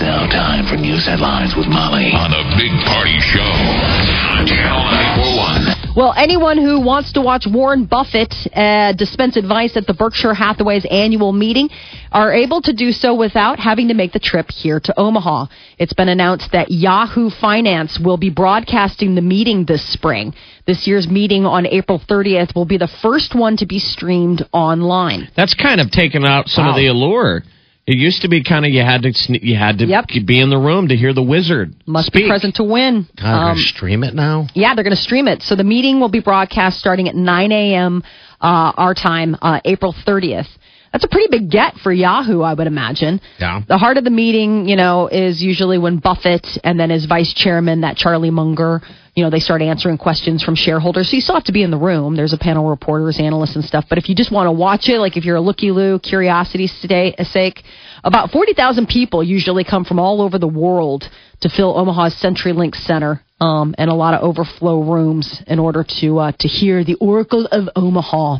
It's now time for news headlines with Molly on a big party show on Channel 941. Well, anyone who wants to watch Warren Buffett uh, dispense advice at the Berkshire Hathaway's annual meeting are able to do so without having to make the trip here to Omaha. It's been announced that Yahoo Finance will be broadcasting the meeting this spring. This year's meeting on April 30th will be the first one to be streamed online. That's kind of taken out some Wow. of the allure. It used to be kind of you had to sne- you had to Yep. be in the room to hear the wizard Must speak. be present to win. God, Um, stream it now. Yeah, they're going to stream it. So the meeting will be broadcast starting at 9 a.m. Uh, our time, uh, April 30th. That's a pretty big get for Yahoo, I would imagine. Yeah. The heart of the meeting, you know, is usually when Buffett and then his vice chairman, that Charlie Munger, you know, they start answering questions from shareholders. So you still have to be in the room. There's a panel of reporters, analysts, and stuff. But if you just want to watch it, like if you're a looky loo, curiosity's today, a sake, about 40,000 people usually come from all over the world to fill Omaha's CenturyLink Center um, and a lot of overflow rooms in order to uh, to hear the Oracle of Omaha.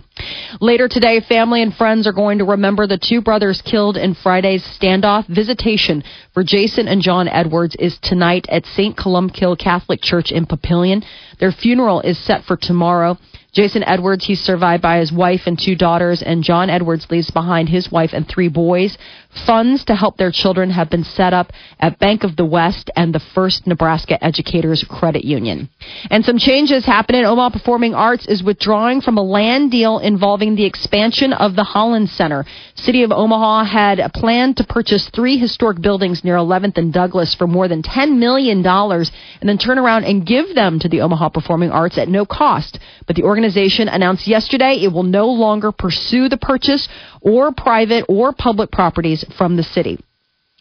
Later today, family and friends are going to remember the two brothers killed in Friday's standoff. Visitation for Jason and John Edwards is tonight at St. Columbkille Catholic Church in Papillion. Their funeral is set for tomorrow. Jason Edwards, he's survived by his wife and two daughters, and John Edwards leaves behind his wife and three boys. Funds to help their children have been set up at Bank of the West and the First Nebraska Educators Credit Union. And some changes happening. Omaha Performing Arts is withdrawing from a land deal involving the expansion of the Holland Center. City of Omaha had planned to purchase three historic buildings near 11th and Douglas for more than $10 million and then turn around and give them to the Omaha Performing Arts at no cost. But the organization announced yesterday it will no longer pursue the purchase or private or public properties from the city.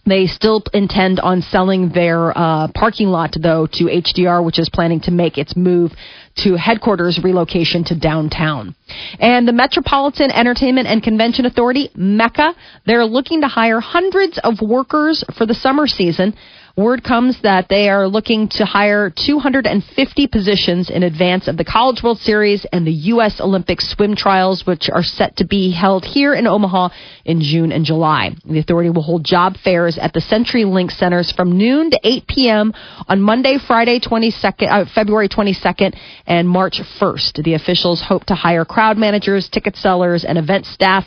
They still intend on selling their uh, parking lot, though, to HDR, which is planning to make its move to headquarters relocation to downtown. And the Metropolitan Entertainment and Convention Authority, MECCA, they're looking to hire hundreds of workers for the summer season. Word comes that they are looking to hire 250 positions in advance of the College World Series and the U.S. Olympic swim trials, which are set to be held here in Omaha in June and July. The authority will hold job fairs at the Century Link Centers from noon to 8 p.m. on Monday, Friday, 22nd, uh, February 22nd, and March 1st. The officials hope to hire crowd managers, ticket sellers, and event staff.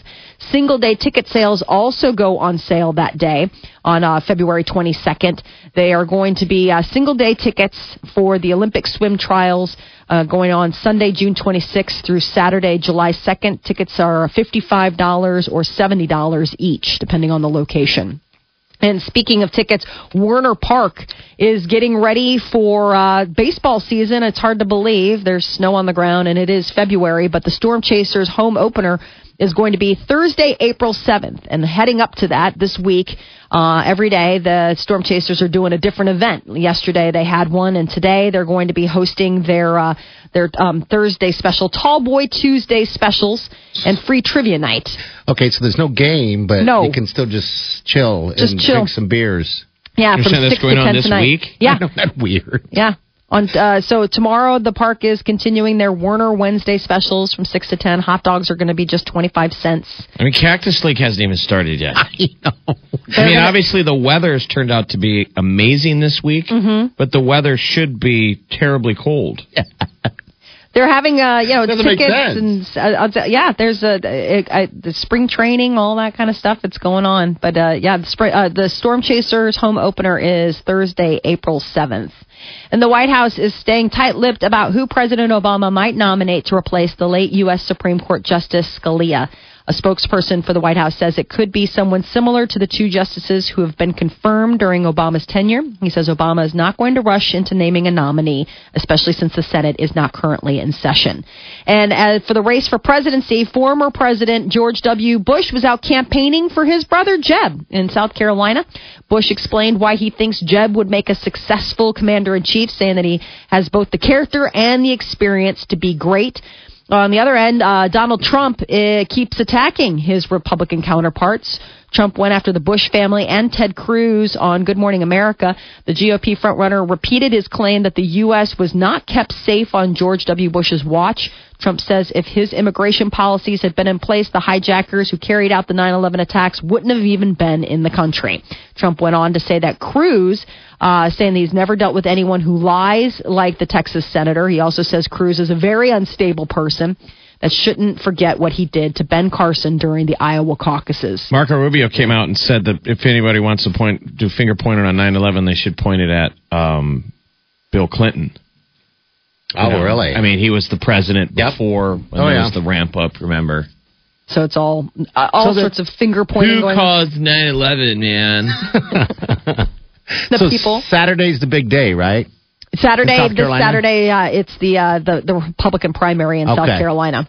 Single day ticket sales also go on sale that day on uh, February 22nd. They are going to be uh, single day tickets for the Olympic swim trials uh, going on Sunday, June 26th through Saturday, July 2nd. Tickets are $55 or $70 each, depending on the location. And speaking of tickets, Werner Park is getting ready for uh, baseball season. It's hard to believe. There's snow on the ground and it is February, but the Storm Chasers home opener is going to be Thursday, April 7th. And heading up to that this week, uh, every day the Storm Chasers are doing a different event. Yesterday they had one, and today they're going to be hosting their uh, their um, Thursday special, Tall Boy Tuesday specials, and free trivia night. Okay, so there's no game, but No. you can still just chill Just and chill. drink some beers. Yeah, You're from saying that's six going to on ten this tonight. week? Yeah, Isn't that weird? Yeah. On uh, so tomorrow the park is continuing their Werner Wednesday specials from six to ten. Hot dogs are going to be just twenty five cents. I mean, Cactus Lake hasn't even started yet. I know. I mean, obviously the weather has turned out to be amazing this week, Mm-hmm. but the weather should be terribly cold. They're having uh, you know Doesn't tickets and uh, I'll yeah, there's a, a, a the spring training, all that kind of stuff that's going on. But uh, yeah, the spring, uh, the Storm Chasers home opener is Thursday, April seventh. And the White House is staying tight-lipped about who President Obama might nominate to replace the late U.S. Supreme Court Justice Scalia. A spokesperson for the White House says it could be someone similar to the two justices who have been confirmed during Obama's tenure. He says Obama is not going to rush into naming a nominee, especially since the Senate is not currently in session. And as for the race for presidency, former President George W. Bush was out campaigning for his brother Jeb in South Carolina. Bush explained why he thinks Jeb would make a successful commander in chief, saying that he has both the character and the experience to be great. On the other end, uh, Donald Trump uh, keeps attacking his Republican counterparts. Trump went after the Bush family and Ted Cruz on Good Morning America. The GOP frontrunner repeated his claim that the U.S. was not kept safe on George W. Bush's watch. Trump says if his immigration policies had been in place, the hijackers who carried out the 9 11 attacks wouldn't have even been in the country. Trump went on to say that Cruz, uh, saying that he's never dealt with anyone who lies like the Texas senator. He also says Cruz is a very unstable person that shouldn't forget what he did to Ben Carson during the Iowa caucuses. Marco Rubio came out and said that if anybody wants to point do finger pointing on 9/11, they should point it at um, Bill Clinton. Oh, know, really? I mean, he was the president Yep. before when Oh, there yeah. was the ramp up. Remember? So it's all uh, all So sorts of finger pointing going caused 9/11, man? The so people. Saturday's the big day, right? Saturday, this Saturday, uh, it's the, uh, the the Republican primary in South Carolina,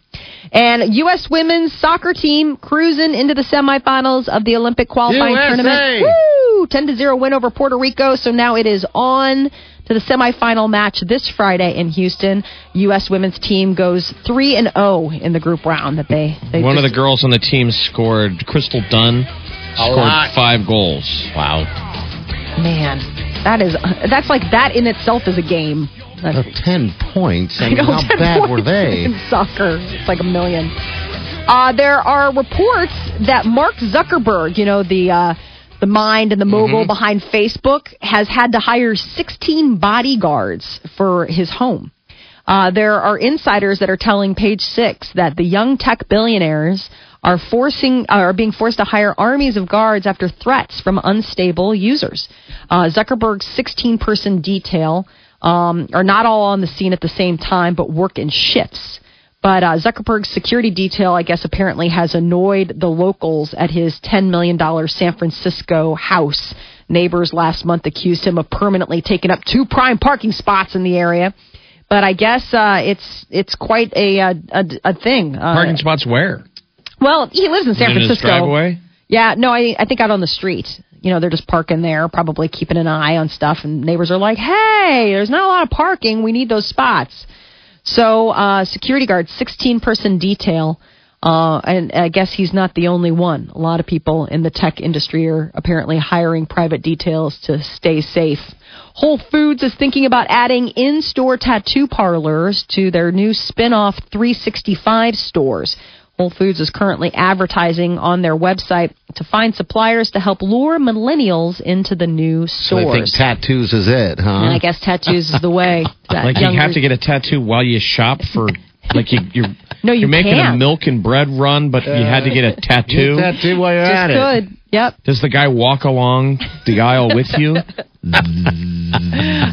and U.S. women's soccer team cruising into the semifinals of the Olympic qualifying USA! tournament. Woo! Ten to zero win over Puerto Rico. So now it is on to the semifinal match this Friday in Houston. U.S. women's team goes three and zero in the group round. That they, they One of the girls on the team scored. Crystal Dunn scored lot. five goals. Wow. man, that is that's like that in itself is a game. That's Ten points. I mean, know, how 10 bad points were they? In soccer, it's like a million. Uh, there are reports that Mark Zuckerberg, you know, the uh, the mind and the mogul behind Facebook, has had to hire 16 bodyguards for his home. Uh, there are insiders that are telling Page Six that the young tech billionaires are forcing uh, are being forced to hire armies of guards after threats from unstable users. Uh, Zuckerberg's 16 person detail um, are not all on the scene at the same time, but work in shifts. But uh, Zuckerberg's security detail, I guess, apparently has annoyed the locals at his $10 million San Francisco house. Neighbors last month accused him of permanently taking up two prime parking spots in the area. But I guess uh, it's it's quite a a, a, thing. Uh, Parking spots where? well, he lives in San in his Francisco. driveway. Yeah, no, I I think out on the street. You know, they're just parking there, probably keeping an eye on stuff, and neighbors are like, "Hey, there's not a lot of parking. We need those spots." So, uh, security guard, 16 person detail. Uh, and I guess he's not the only one. A lot of people in the tech industry are apparently hiring private details to stay safe. Whole Foods is thinking about adding in store tattoo parlors to their new spin off 365 stores. Whole Foods is currently advertising on their website to find suppliers to help lure millennials into the new stores. So they think tattoos is it, huh? and I guess tattoos is the way. that Like you younger- have to get a tattoo while you shop for. Like you, you're No, you you're making a can't. milk and bread run, but you had to get a uh, tattoo. Get tattoo while you're Just at it. good. Yep. Does the guy walk along the aisle with you?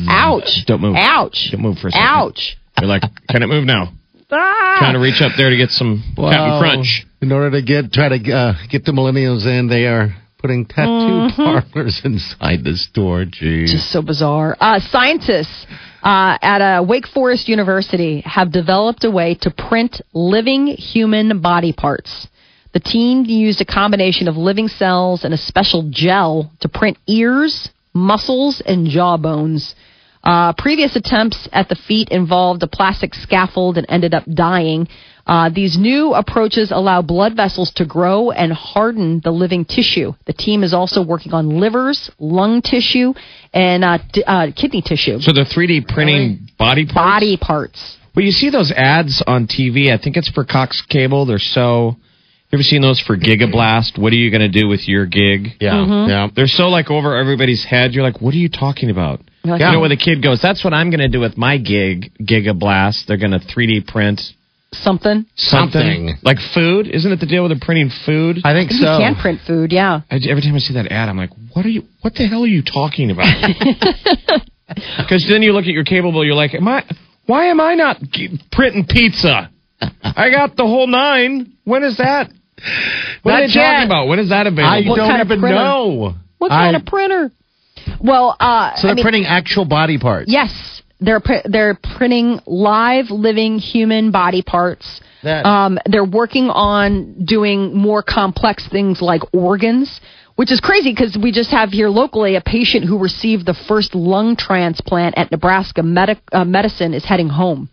Ouch. Don't move. Ouch. Don't move for a second. Ouch. You're like, can it move now? Ah. Trying to reach up there to get some Captain Wow. Crunch. In order to get try to uh, get the millennials in, they are putting tattoo parlors inside the store. Jeez. Just so bizarre. Uh, scientists uh, at uh, Wake Forest University have developed a way to print living human body parts. The team used a combination of living cells and a special gel to print ears, muscles, and jaw bones. Uh, previous attempts at the feet involved a plastic scaffold and ended up dying. Uh, these new approaches allow blood vessels to grow and harden the living tissue. The team is also working on livers, lung tissue, and uh, d- uh, kidney tissue. So they're 3D printing body parts. Body parts. Well, you see those ads on TV. I think it's for Cox Cable. They're so. You ever seen those for Gigablast? What are you going to do with your gig? yeah, Mm-hmm. yeah. They're so like over everybody's head. You're like, what are you talking about? You're like, You know, where the kid goes, that's what I'm going to do with my gig, Gigablast. They're going to 3D print Something. something. Something. Like food. Isn't it the deal with the printing food? I think You so. can print food, yeah. I, every time I see that ad, I'm like, what are you? What the hell are you talking about? Because then you look at your cable bill, you're like, am I? Why am I not g- printing pizza? I got the whole nine. When is that? What are Not they talking about? When is that I available? What don't even know. What kind I- of printer? Well, uh, So they're I mean, printing actual body parts. Yes, they're pr- they're printing live, living human body parts. That- Um, they're working on doing more complex things like organs, which is crazy because we just have here locally a patient who received the first lung transplant at Nebraska Medic- uh, Medicine is heading home.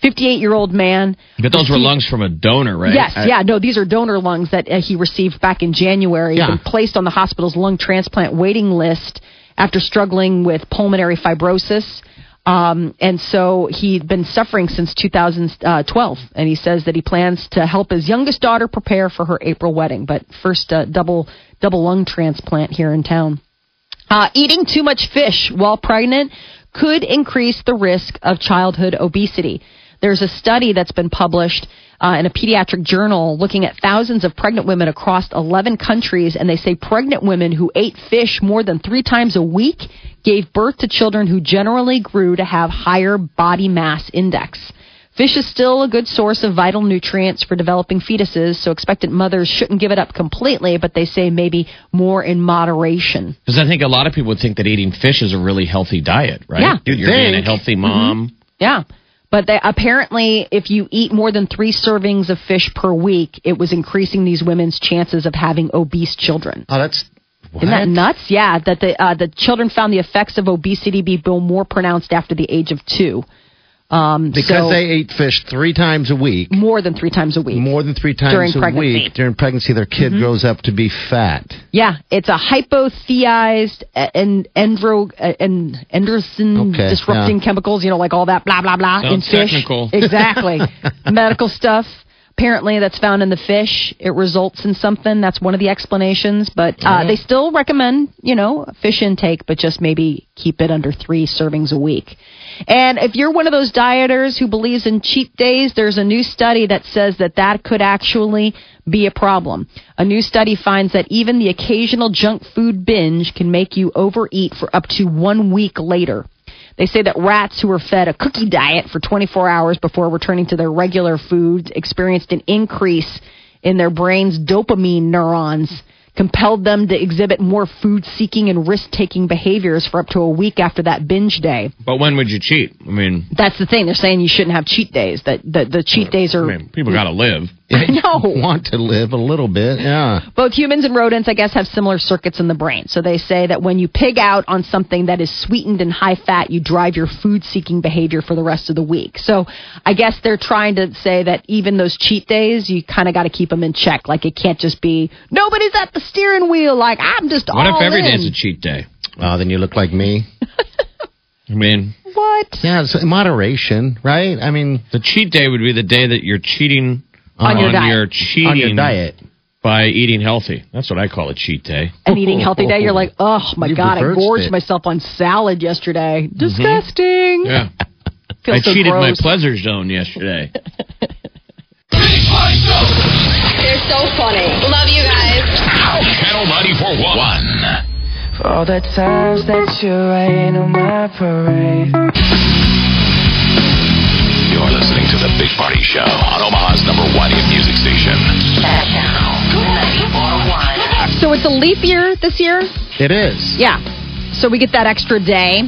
58 year old man. But those were received- lungs from a donor, right? Yes, yeah, no, these are donor lungs that uh, he received back in January. Yeah. Been placed on the hospital's lung transplant waiting list after struggling with pulmonary fibrosis. Um, and so he'd been suffering since 2012. And he says that he plans to help his youngest daughter prepare for her April wedding. But first, uh, double double lung transplant here in town. Uh, eating too much fish while pregnant could increase the risk of childhood obesity. There's a study that's been published uh, in a pediatric journal looking at thousands of pregnant women across 11 countries, and they say pregnant women who ate fish more than three times a week gave birth to children who generally grew to have higher body mass index. Fish is still a good source of vital nutrients for developing fetuses, so expectant mothers shouldn't give it up completely, but they say maybe more in moderation. Because I think a lot of people would think that eating fish is a really healthy diet, right? Yeah. You're You'd being a healthy mom. Yeah. But they, apparently, if you eat more than three servings of fish per week, it was increasing these women's chances of having obese children. Oh, that's. What? Isn't that nuts? Yeah, that the uh, the children found the effects of obesity be more pronounced after the age of two. Um, Because so they ate fish three times a week, more than three times a week. more than three times During a pregnancy. Mm-hmm. week during pregnancy, their kid grows up to be fat. Yeah, it's a hypotheized uh, and endro uh, and endocrine Okay, disrupting yeah. chemicals. You know, like all that blah blah blah in fish. technical. Exactly, medical stuff. Apparently, that's found in the fish. It results in something. That's one of the explanations. But uh, they still recommend, you know, fish intake, but just maybe keep it under three servings a week. And if you're one of those dieters who believes in cheat days, there's a new study that says that that could actually be a problem. A new study finds that even the occasional junk food binge can make you overeat for up to one week later. They say that rats who were fed a cookie diet for 24 hours before returning to their regular food experienced an increase in their brain's dopamine neurons, compelled them to exhibit more food seeking and risk taking behaviors for up to a week after that binge day. But when would you cheat? I mean, That's the thing. They're saying you shouldn't have cheat days. That the, the cheat days are I mean people got to live. I know. Want to live a little bit, yeah. Both humans and rodents, I guess, have similar circuits in the brain. So they say that when you pig out on something that is sweetened and high fat, you drive your food seeking behavior for the rest of the week. So I guess they're trying to say that even those cheat days, you kind of got to keep them in check. Like it can't just be nobody's at the steering wheel. Like I'm just What all if every in. day's a cheat day? Oh, then you look like me. I mean, What? Yeah, it's moderation, right? I mean, the cheat day would be the day that you're cheating On uh, your diet. cheating on your diet. by eating healthy. That's what I call a cheat day. An eating healthy day, you're like, oh my You god, I gorged it. myself on salad yesterday. Mm-hmm. Disgusting. Yeah. Feels I so cheated my gross. pleasure zone yesterday. They're so funny. Love you guys. Channel 941. For all the times that you rain on my parade. You're listening to The Big Party Show on Omaha's number one hit music station. So it's a leap year this year. It is. Yeah. So we get that extra day.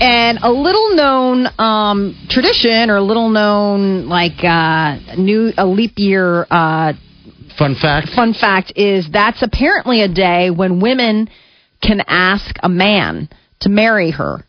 And a little known um, tradition or a little known like uh, new a leap year uh, Fun fact. fun fact is that's apparently a day when women can ask a man to marry her.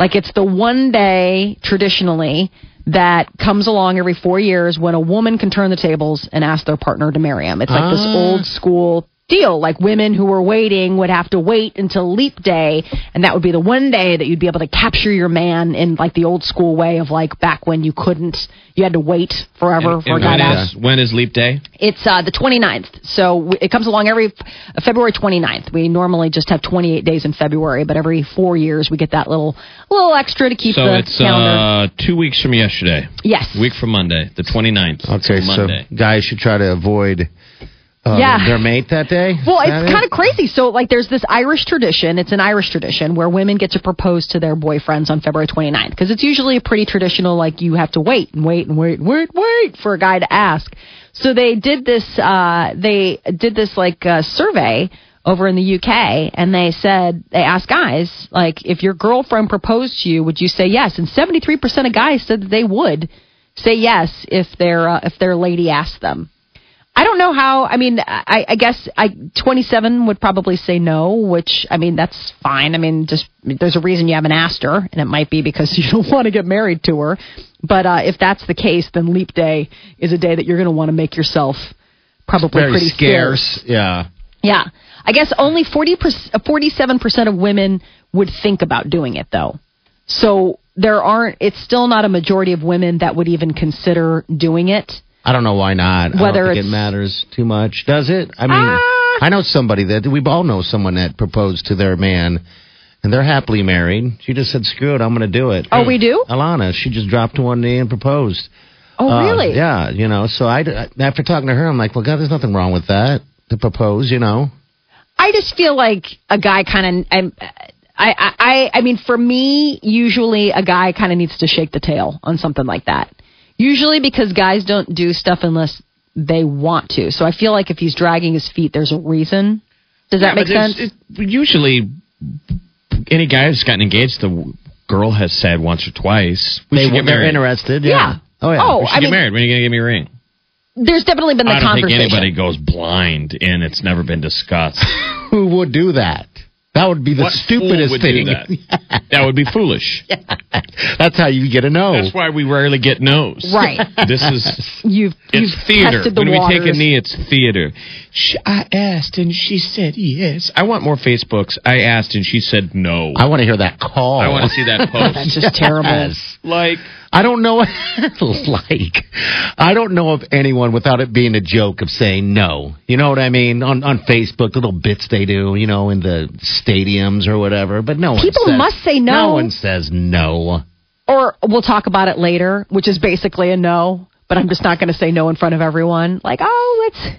Like it's the one day traditionally that comes along every four years when a woman can turn the tables and ask their partner to marry him. It's like this Ah. old school deal. Like women who were waiting would have to wait until leap day, and that would be the one day that you'd be able to capture your man in like the old school way of like back when you couldn't, you had to wait forever And- for a guy when to ask. is- when is leap day? It's uh, the 29th. So w- it comes along every uh, February 29th. We normally just have 28 days in February, but every four years we get that little little extra to keep So the it's calendar. uh, two weeks from yesterday. yes. A week from Monday, the 29th. Okay, so so guys should try to avoid uh, Yeah. their mate that day. Well, that it's it? kind of crazy. So, like, there's this Irish tradition. It's an Irish tradition where women get to propose to their boyfriends on February 29th because it's usually a pretty traditional, like, you have to wait and wait and wait and wait, wait for a guy to ask. So they did this. Uh, they did this like uh, survey over in the UK, and they said they asked guys like, if your girlfriend proposed to you, would you say yes? And seventy three percent of guys said that they would say yes if their uh, if their lady asked them. I don't know how. I mean, I, I guess I 27 would probably say no, which I mean that's fine. I mean, just there's a reason you haven't asked her, and it might be because you don't want to get married to her. But uh, if that's the case, then Leap Day is a day that you're going to want to make yourself probably Very pretty scarce. Yeah. Yeah, I guess only 40 47 percent of women would think about doing it though. So there aren't. It's still not a majority of women that would even consider doing it. I don't know why not. I Whether don't think it matters too much, does it? I mean, Ah. I know somebody that we all know someone that proposed to their man, and they're happily married. She just said, "Screw it, I'm going to do it." Oh, we do? Alana, she just dropped to one knee and proposed. Oh, Uh, really? Yeah, you know. So I, after talking to her, I'm like, well, God, there's nothing wrong with that to propose, you know. I just feel like a guy kind of. I, I, I I mean, for me, usually a guy kind of needs to shake the tail on something like that. Usually because guys don't do stuff unless they want to. So I feel like if he's dragging his feet, there's a reason. Does that Yeah, make sense? It, usually, any guy who's gotten engaged, the girl has said once or twice, "We they, should get married. they're married. interested. Yeah. Yeah. Oh yeah. Oh, We should I get mean- married. When are you going to give me a ring?" There's definitely been the conversation. I don't think conversation. anybody goes blind and it's never been discussed. Who would do that? That would be the What stupidest fool would thing. do that? that would be foolish. That's how you get a no. That's why we rarely get no's. Right. This is You've it's you've theater. tested the When we take a knee, it's theater. She, I asked and she said yes. I want more Facebooks. I asked and she said no. I want to hear that call. I want to see that post. That's just terrible. Yes. Like I don't know like I don't know of anyone without it being a joke of saying no. You know what I mean? On on Facebook, little bits they do, you know, in the stadiums or whatever. But no one People says- must say no. No one says no. or we'll talk about it later, which is basically a no. But I'm just not going to say no in front of everyone. Like, oh, let's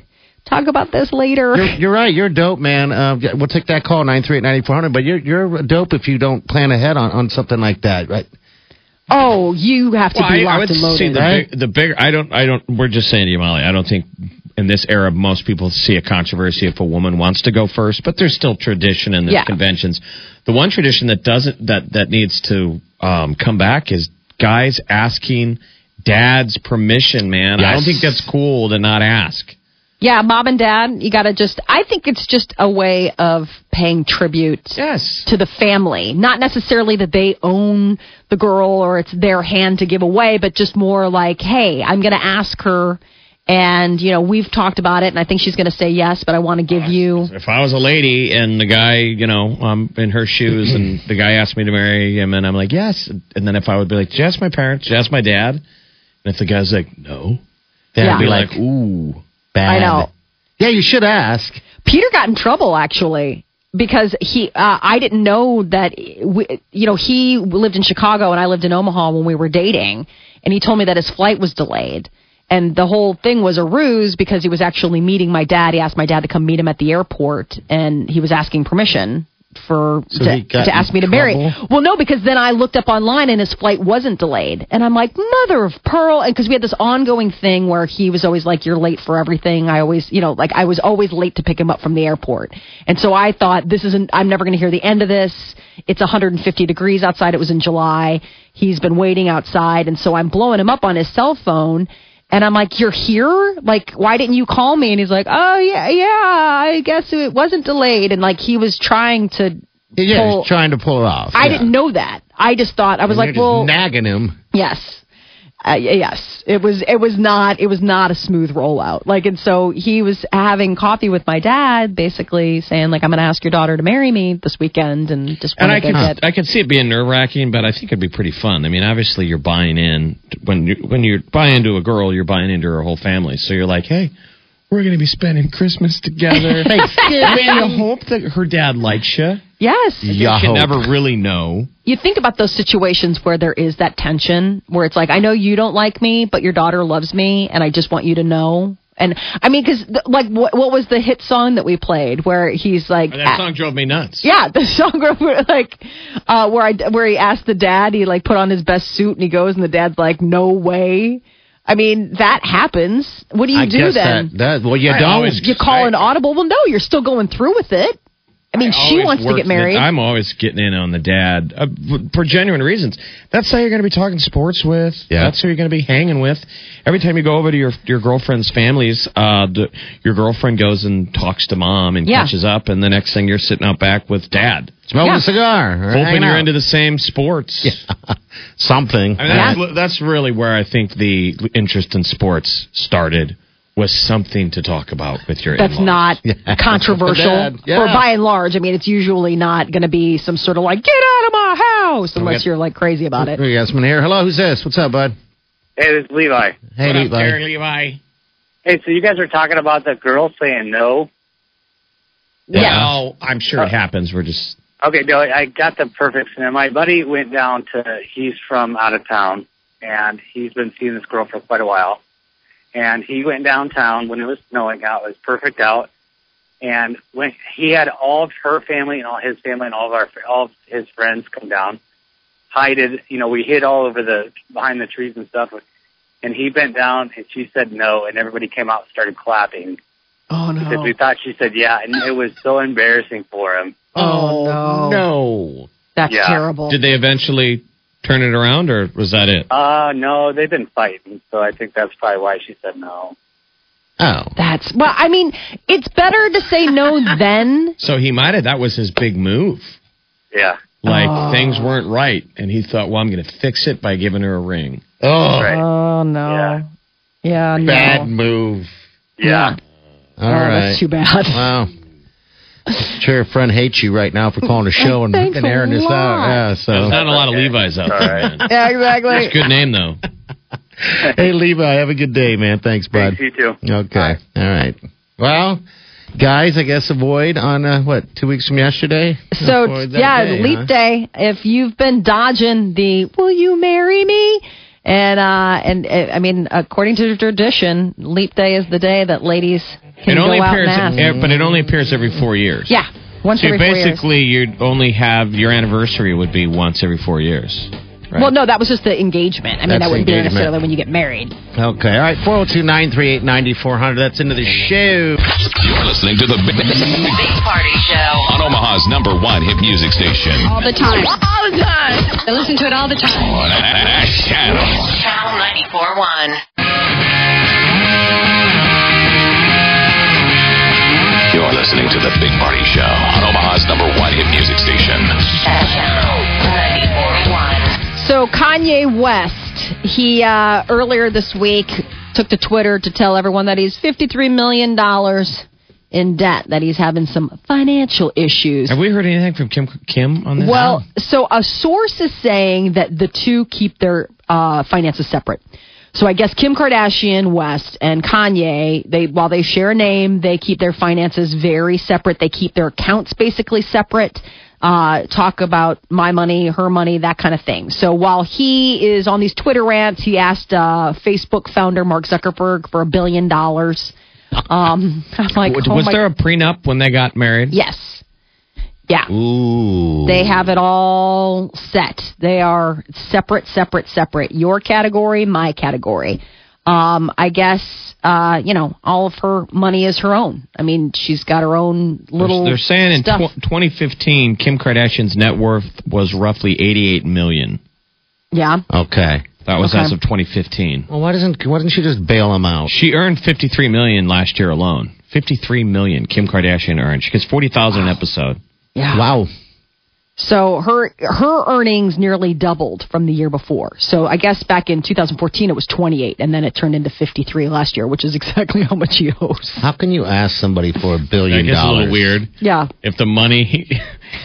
talk about this later. You're, you're right. You're dope, man. Uh, we'll take that call nine three eight ninety four hundred. But you're you're dope if you don't plan ahead on, on something like that, right? Oh, you have to Well, be I, I locked would and see loaded. the right? big, the bigger. I don't. I don't. We're just saying to you, Molly. I don't think in this era most people see a controversy if a woman wants to go first, but there's still tradition and there's Yeah. conventions. The one tradition that doesn't that that needs to um, come back is guys asking dad's permission. Man, I don't think that's cool to not ask. Yeah, mom and dad, you got to just. I think it's just a way of paying tribute Yes. to the family. Not necessarily that they own the girl or it's their hand to give away, but just more like, hey, I'm going to ask her. And, you know, we've talked about it, and I think she's going to say yes, but I want to give you. If I was a lady and the guy, you know, I'm in her shoes and the guy asked me to marry him and I'm like, yes. And then if I would be like, did you ask my parents? Did you ask my dad? And if the guy's like, no, then Yeah. I'd be Be like, like, ooh. Bad. I know. Yeah, you should ask. Peter got in trouble actually because he uh, I didn't know that we, you know he lived in Chicago and I lived in Omaha when we were dating and he told me that his flight was delayed and the whole thing was a ruse because he was actually meeting my dad he asked my dad to come meet him at the airport and he was asking permission for So to, to ask me to marry. Well, no, because then I looked up online and his flight wasn't delayed, and I'm like, mother of pearl, and because we had this ongoing thing where he was always like, "You're late for everything." I always, you know, like I was always late to pick him up from the airport, and so I thought this isn't. I'm never going to hear the end of this. It's 150 degrees outside. It was in July. He's been waiting outside, and so I'm blowing him up on his cell phone. And I'm like, you're here? Like, why didn't you call me? And he's like, oh yeah, yeah, I guess it wasn't delayed. And like, he was trying to Yeah, pull- he's trying to pull it off. I yeah. didn't know that. I just thought I was And like, well, nagging him. yes, uh, yes. It was. It was not. It was not a smooth rollout. Like, and so he was having coffee with my dad, basically saying like, I'm going to ask your daughter to marry me this weekend, and just And I could. I could see it being nerve wracking, but I think it'd be pretty fun. I mean, obviously you're buying in when you when you buy into a girl, you're buying into her whole family. So you're like, hey, we're going to be spending Christmas together. I mean, you hope that her dad likes you. Yes. You Yeah, can never really know. You think about those situations where there is that tension, where it's like, I know you don't like me, but your daughter loves me, and I just want you to know. And I mean, because like, what, what was the hit song that we played where he's like, That song drove me nuts. Yeah, the song where like uh where I where he asked the dad, he like put on his best suit and he goes and the dad's like, "No way." I mean, that happens. What do you I do guess then? that does. Well, you I don't. always- you call I- an audible? Well, no, you're still going through with it. I mean, I she wants to work get the- married. I'm always getting in on the dad uh, for genuine reasons. That's how you're going to be talking sports with. Yeah. That's who you're going to be hanging with. Every time you go over to your your girlfriend's families, uh, the, your girlfriend goes and talks to mom and Yeah. catches up, and the next thing you're sitting out back with dad, Smoking Yeah. a cigar. hoping you're out. into the same sports. something. I mean, that's, that's really where I think the interest in sports started. Was something to talk about with your That's in-laws. not controversial. Yeah. Or by and large, I mean, it's usually not going to be some sort of like, get out of my house, unless you're like crazy about it. We got someone here. Hello, who's this? What's up, bud? Hey, this is Levi. Hey, What up, Levi. Terry Levi? Hey, so you guys are talking about the girl saying no. yeah Well, I'm sure it oh. happens. We're just Okay, no, I got the perfect scenario. My buddy went down to, he's from out of town, and he's been seeing this girl for quite a while. And he went downtown when it was snowing out. It was perfect out. And when he had all of her family and all his family and all of our all of his friends come down, hided. You know, we hid all over the behind the trees and stuff. And he bent down, and she said no, and everybody came out and started clapping Oh, because we thought she said yeah, and it was so embarrassing for him. Oh, oh no. No. That's Yeah. terrible. Did they eventually turn it around, or was that it? Uh, no, they've been fighting, so I think that's probably why she said no. Oh. That's, well, I mean, it's better to say no then. So he might have. That was his big move. Yeah. Like Oh. things weren't right, and he thought, "Well, I'm going to fix it by giving her a ring." Oh. Right. Oh, no. Yeah. Yeah, no. Bad move. Yeah. All oh, right. that's too bad. Wow. Sure, your friend hates you right now for calling the show and, Thanks and a airing this out. Yeah, so. There's not a lot of Okay. Levi's out there. right. Yeah, exactly. It's a good name though. hey, Levi, have a good day, man. Thanks, bud. Thanks, you too. Okay. All right. Well, guys, I guess avoid on, uh, what, two weeks from yesterday? So yeah, day, leap huh? day. If you've been dodging the "Will you marry me?" And uh, and uh, I mean, according to tradition, leap day is the day that ladies can It only go out appears, and ask. but it only appears every four years. yeah, once So every four years. basically, you'd only have your anniversary would be once every four years. Right. Well, no, that was just the engagement. I mean, That's that wouldn't be necessarily when you get married. Okay. All right. 402 938 9400. That's into the show. You're listening to the Big, Big Party Show. on Omaha's number one hit music station. All the time. All the time. I listen to it all the time. On channel. Channel 94.1. You're listening to the Big Party Show on Omaha's number one hit music station. Channel 94.1. So Kanye West, he uh, earlier this week took to Twitter to tell everyone that he's fifty-three million dollars in debt, that he's having some financial issues. Have we heard anything from Kim Kim on this? Well, so a source is saying that the two keep their uh, finances separate. So I guess Kim Kardashian, West, and Kanye, they while they share a name, they keep their finances very separate. They keep their accounts basically separate. Uh, talk about my money, her money, that kind of thing. So while he is on these Twitter rants, he asked uh, Facebook founder Mark Zuckerberg for a billion dollars. Um, I'm like, was, oh was there a prenup when they got married? Yes. Yeah. Ooh. They have it all set. They are separate, separate, separate. Your category, my category. Um, I guess uh, you know all of her money is her own. I mean, she's got her own little. They're saying in tw- 2015, Kim Kardashian's net worth was roughly 88 million. yeah. Okay. That was Okay. as of 2015. Well, why doesn't why didn't she just bail him out? She earned 53 million last year alone. 53 million Kim Kardashian earned. She gets 40,000 an episode. Yeah. Wow. So her her earnings nearly doubled from the year before. So I guess back in 2014 it was 28, and then it turned into 53 last year, which is exactly how much he owes. How can you ask somebody for a billion guess a dollars? little weird. Yeah. If the money he,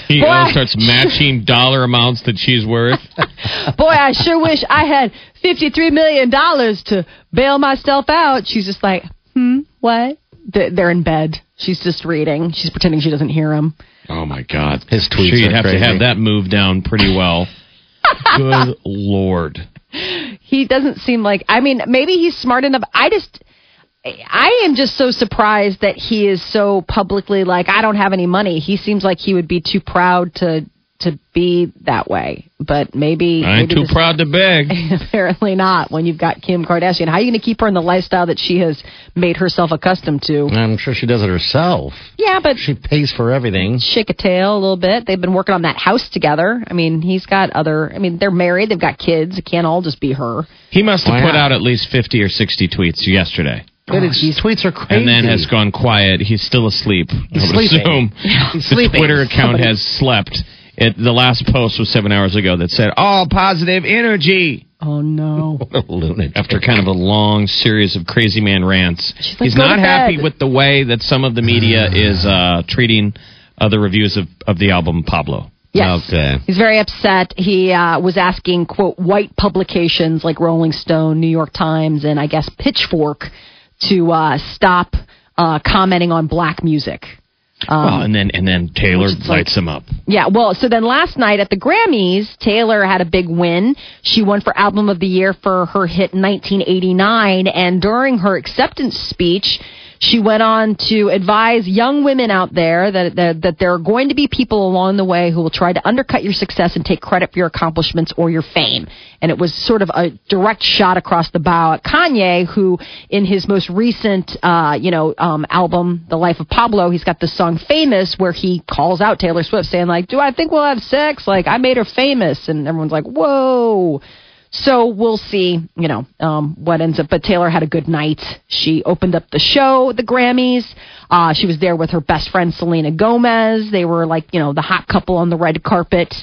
he Boy. owns starts matching dollar amounts that she's worth. Boy, I sure wish I had 53 million dollars to bail myself out. She's just like, hmm, what? They're in bed. She's just reading. She's pretending she doesn't hear him. Oh my God! His I'm tweets sure you'd are have crazy. to have that moved down pretty well. Good lord! He doesn't seem like. I mean, maybe he's smart enough. I just. I am just so surprised that he is so publicly like I don't have any money. He seems like he would be too proud to to be that way, but maybe I ain't maybe too this- proud to beg. Apparently not. When you've got Kim Kardashian, how are you going to keep her in the lifestyle that she has made herself accustomed to? I'm sure she does it herself. Yeah, but She pays for everything. shake a tail a little bit. They've been working on that house together. I mean, he's got other. I mean, they're married. They've got kids. It can't all just be her. He must have Why put not? out at least 50 or 60 tweets yesterday. But his tweets are crazy. And then has gone quiet. He's still asleep. I would sleeping. assume He's the sleeping. Twitter account Somebody- has slept. It, the last post was seven hours ago that said, all positive energy. Oh no. a lunatic. After kind of a long series of crazy man rants. like, He's not happy with the way that some of the media is uh, treating uh, the reviews of, of the album Pablo. Yes. Okay. He's very upset. He uh, was asking, quote, white publications like Rolling Stone, New York Times, and I guess Pitchfork to uh, stop uh, commenting on black music. Um, well, and then and then Taylor is like- lights him up. Yeah, well, so then last night at the Grammys, Taylor had a big win. She won for Album of the Year for her hit 1989, and during her acceptance speech, she went on to advise young women out there that, that that there are going to be people along the way who will try to undercut your success and take credit for your accomplishments or your fame. And it was sort of a direct shot across the bow at Kanye, who in his most recent, uh, you know, um, album, The Life of Pablo, he's got this song "Famous" where he calls out Taylor Swift, saying like, "Do I think we'll have sex? Like I made her famous," and everyone's like, "Whoa." So we'll see, you know, um, what ends up. But Taylor had a good night. She opened up the show, the Grammys. Uh, she was there with her best friend Selena Gomez. They were like, you know, the hot couple on the red carpet.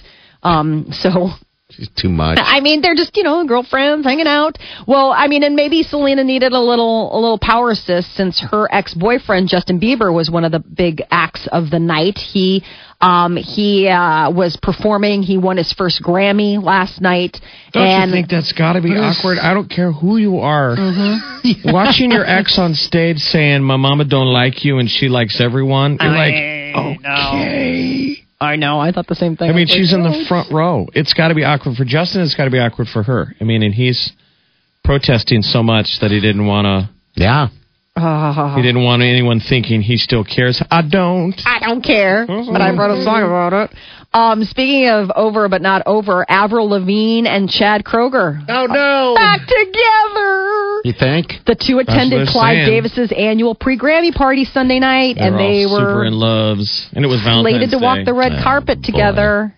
Um, so She's too much. I mean, they're just you know girlfriends hanging out. Well, I mean, and maybe Selena needed a little a little power assist since her ex boyfriend Justin Bieber was one of the big acts of the night. He um he uh, was performing. He won his first Grammy last night. Don't and you think that's got to be awkward? I don't care who you are. Mm-hmm. Watching your ex on stage saying, "My mama don't like you and she likes everyone," you're like, okay. I know. I thought the same thing. I mean, was like, she's in "Oh, the front row. It's got to be awkward for Justin. It's got to be awkward for her. I mean, and he's protesting so much that he didn't want to. yeah. Uh-huh. He didn't want anyone thinking he still cares. I don't. I don't care, but I wrote a song about it. Um, speaking of over but not over, Avril Lavigne and Chad Kroeger Oh no. back together. You think? The two attended they're Clive saying. Davis's annual pre-Grammy party Sunday night, They're and they all super were in loves, and it was Valentine's slated to Day. walk the red Oh, carpet boy. together.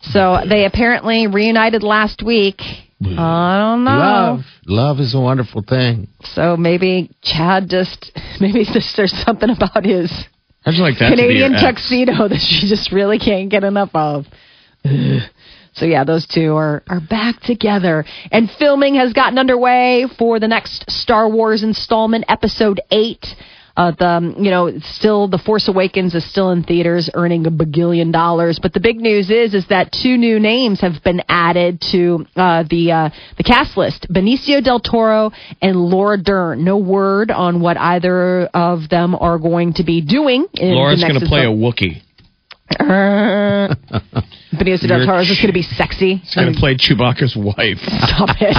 So they apparently reunited last week. I don't know. Love. Love is a wonderful thing. So maybe Chad just maybe just, there's something about his How'd you like that? Canadian tuxedo that she just really can't get enough of. So yeah, those two are are back together, and filming has gotten underway for the next Star Wars installment, Episode Eight. Uh, the um, you know still the Force Awakens is still in theaters, earning a bagillion dollars. But the big news is is that two new names have been added to uh, the uh, the cast list: Benicio del Toro and Laura Dern. No word on what either of them are going to be doing. In Laura's going to play a Wookiee. uh, Benicio del Toro is just going to be sexy. He's going to play Chewbacca's wife. Stop it.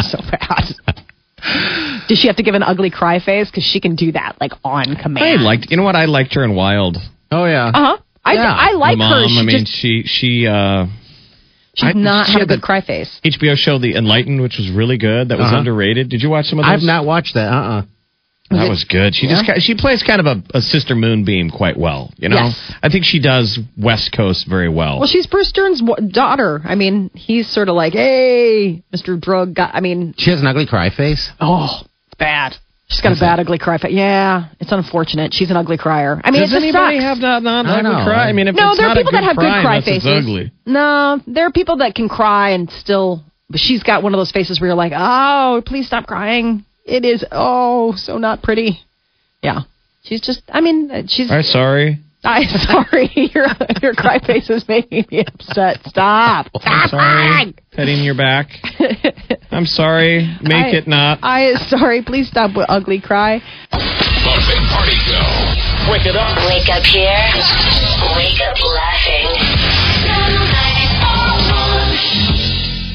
so bad. Does she have to give an ugly cry face? Because she can do that like on command. I liked. You know what? I liked her in Wild. Oh yeah. Uh huh. I Yeah. I like mom. her. She I mean, just she she uh, she's I- not she have a good the- cry face. HBO show The Enlightened, which was really good. That was Uh-huh. underrated. Did you watch some of those? I've not watched that. Uh uh That was good. She just she plays kind of a, a sister moonbeam quite well. You know, Yes. I think she does West Coast very well. Well, she's Bruce Dern's wa- daughter. I mean, he's sort of like, hey, Mr. Drug guy. I mean, She has an ugly cry face. oh, bad. She's got a bad ugly cry face. Yeah, it's unfortunate. She's an ugly crier. I mean, Does it just anybody sucks. have not not I ugly know. cry? I mean, if No, it's there are not a people that have good cry, cry unless it's faces. ugly. No, there are people that can cry and still. But she's got one of those faces where you're like, oh, please stop crying. It is oh so not pretty. Yeah, she's just. I mean, she's. All right, sorry. I'm sorry, your your cry face is making me upset. Stop. Oh, I'm Stop sorry. crying. Petting your back. I'm sorry. Make I- it not. I am sorry. Please stop with ugly cry. The Big Party Show. Wake it up. Wake up here. Wake